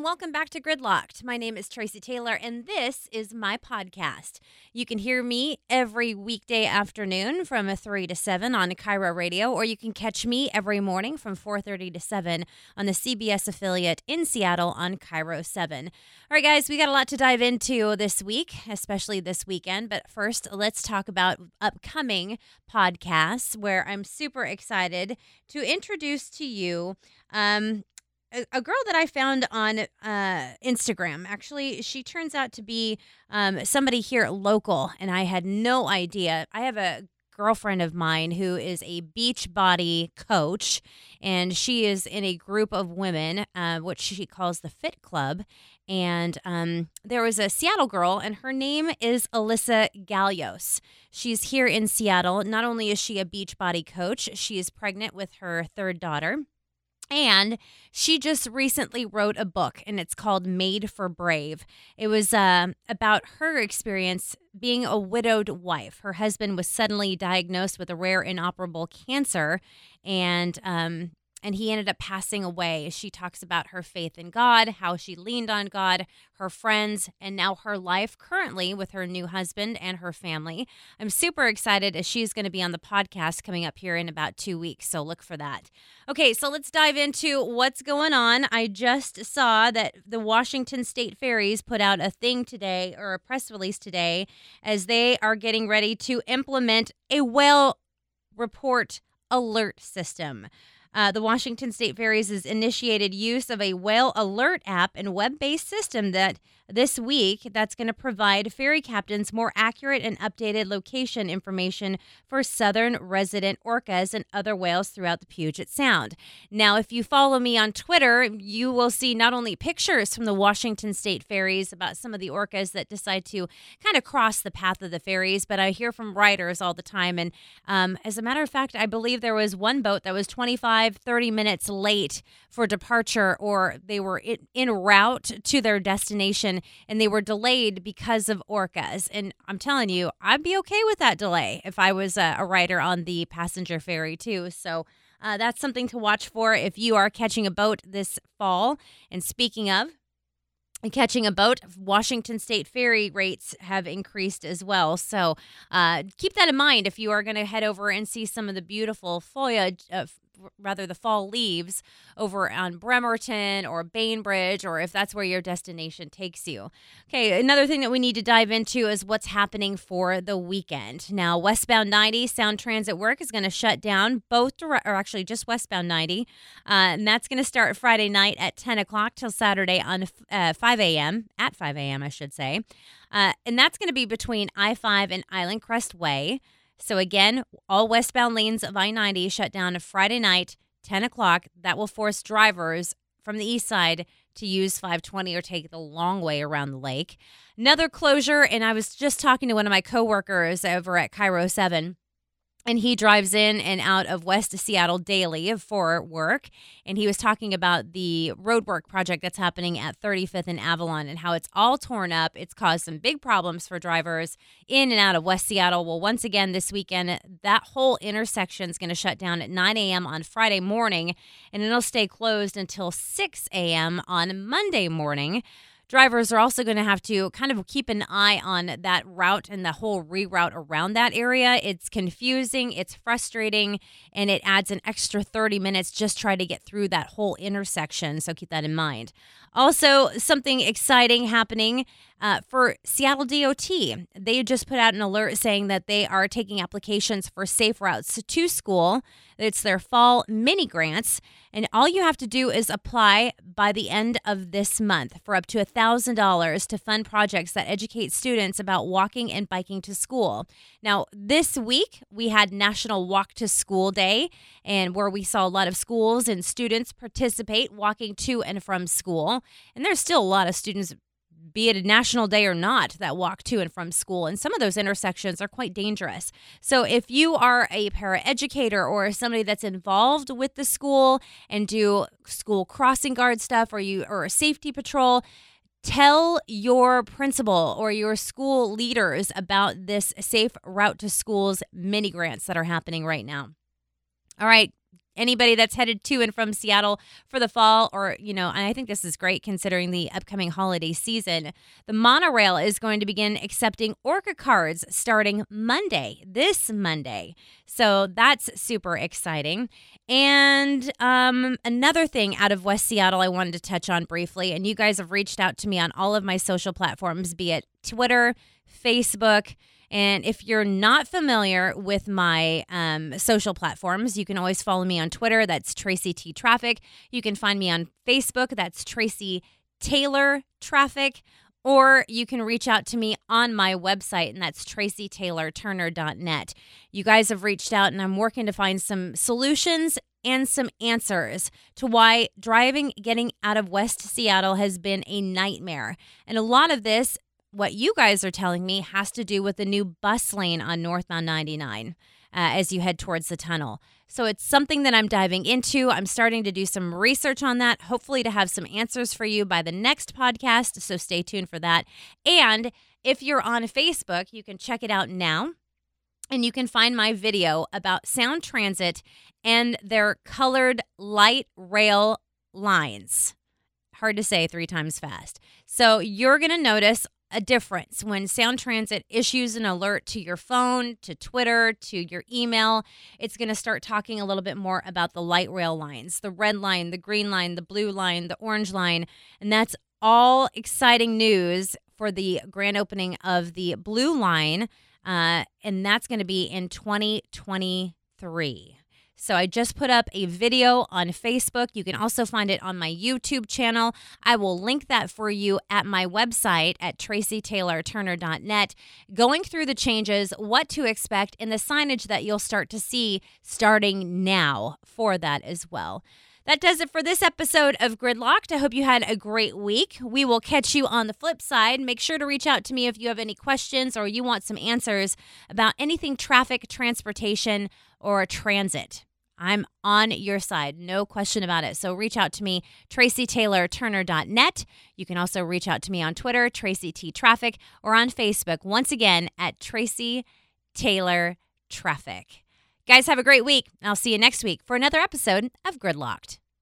and welcome back to Gridlocked. My name is Tracy Taylor, and this is my podcast. You can hear me every weekday afternoon from 3 to 7 on KIRO Radio, or you can catch me every morning from 4.30 to 7 on the CBS affiliate in Seattle on KIRO 7. All right, guys, we got a lot to dive into this week, especially this weekend. But first, let's talk about upcoming podcasts where I'm super excited to introduce to you um, a, girl that I found on uh, Instagram. Actually, she turns out to be um, somebody here local, and I had no idea. I have a girlfriend of mine who is a beach body coach, and she is in a group of women, uh, which she calls the Fit Club. And um, there was a Seattle girl, and her name is Alyssa Gallios. She's here in Seattle. Not only is she a beach body coach, she is pregnant with her third daughter. And she just recently wrote a book, and it's called Made for Brave. It was uh, about her experience being a widowed wife. Her husband was suddenly diagnosed with a rare inoperable cancer, and um, and he ended up passing away. She talks about her faith in God, how she leaned on God, her friends, and now her life currently with her new husband and her family. I'm super excited as she's going to be on the podcast coming up here in about two weeks. So look for that. Okay, so let's dive into what's going on. I just saw that the Washington State Ferries put out a thing today or a press release today as they are getting ready to implement a whale report alert system. Uh, the Washington State Ferries has initiated use of a whale alert app and web based system that this week that's going to provide ferry captains more accurate and updated location information for southern resident orcas and other whales throughout the Puget Sound. Now, if you follow me on Twitter, you will see not only pictures from the Washington State ferries about some of the orcas that decide to kind of cross the path of the ferries, but I hear from writers all the time. And um, as a matter of fact, I believe there was one boat that was 25, 30 minutes late for departure, or they were in, route to their destination and they were delayed because of orcas. And I'm telling you, I'd be okay with that delay if I was a, a writer on the passenger ferry too. So uh, that's something to watch for if you are catching a boat this fall. And speaking of, catching a boat, Washington State ferry rates have increased as well. So uh, keep that in mind if you are going to head over and see some of the beautiful foliage, uh, rather the fall leaves over on Bremerton or Bainbridge, or if that's where your destination takes you. Okay, another thing that we need to dive into is what's happening for the weekend. Now, westbound 90 Sound Transit Work is going to shut down both, direct, or actually just westbound 90, uh, and that's going to start Friday night at 10 o'clock till Saturday on uh, 5 a.m. at 5 a.m. I should say, uh, and that's going to be between I-5 and Island Crest Way. So, again, all westbound lanes of I 90 shut down Friday night, 10 o'clock. That will force drivers from the east side to use 520 or take the long way around the lake. Another closure, and I was just talking to one of my coworkers over at KIRO 7 and he drives in and out of West Seattle daily for work. And he was talking about the roadwork project that's happening at 35th and Avalon and how it's all torn up. It's caused some big problems for drivers in and out of West Seattle. Well, once again, this weekend, that whole intersection is going to shut down at 9 a.m. on Friday morning, and it'll stay closed until 6 a.m. on Monday morning drivers are also going to have to kind of keep an eye on that route and the whole reroute around that area. It's confusing, it's frustrating, and it adds an extra 30 minutes just try to get through that whole intersection. So keep that in mind. Also, something exciting happening uh, for Seattle DOT. They just put out an alert saying that they are taking applications for safe routes to school. It's their fall mini grants. And all you have to do is apply by the end of this month for up to $1,000 to fund projects that educate students about walking and biking to school. Now, this week we had National Walk to School Day, and where we saw a lot of schools and students participate walking to and from school. And there's still a lot of students be it a national day or not, that walk to and from school. And some of those intersections are quite dangerous. So if you are a paraeducator or somebody that's involved with the school and do school crossing guard stuff or you or a safety patrol, tell your principal or your school leaders about this safe route to schools mini grants that are happening right now. All right, anybody that's headed to and from Seattle for the fall, or, you know, and I think this is great considering the upcoming holiday season. The monorail is going to begin accepting Orca cards starting Monday, this Monday. So that's super exciting. And um, another thing out of West Seattle I wanted to touch on briefly, and you guys have reached out to me on all of my social platforms, be it Twitter, Facebook, and if you're not familiar with my um, social platforms, you can always follow me on Twitter. That's Tracy T Traffic. You can find me on Facebook. That's Tracy Taylor Traffic. Or you can reach out to me on my website, and that's tracytaylorturner.net. You guys have reached out, and I'm working to find some solutions and some answers to why driving getting out of West Seattle has been a nightmare. And a lot of this what you guys are telling me has to do with the new bus lane on northbound 99 uh, as you head towards the tunnel. So it's something that I'm diving into. I'm starting to do some research on that, hopefully, to have some answers for you by the next podcast. So stay tuned for that. And if you're on Facebook, you can check it out now. And you can find my video about Sound Transit and their colored light rail lines. Hard to say three times fast. So you're going to notice a difference when Sound Transit issues an alert to your phone, to Twitter, to your email. It's going to start talking a little bit more about the light rail lines the red line, the green line, the blue line, the orange line. And that's all exciting news for the grand opening of the blue line. Uh, and that's going to be in 2023. So I just put up a video on Facebook. You can also find it on my YouTube channel. I will link that for you at my website at tracytaylorturner.net, going through the changes, what to expect, and the signage that you'll start to see starting now for that as well. That does it for this episode of Gridlocked. I hope you had a great week. We will catch you on the flip side. Make sure to reach out to me if you have any questions or you want some answers about anything traffic, transportation, or transit. I'm on your side, no question about it. So reach out to me, tracytaylorturner.net. You can also reach out to me on Twitter, Tracy T Traffic, or on Facebook, once again at Tracy Taylor Traffic. Guys, have a great week. I'll see you next week for another episode of Gridlocked.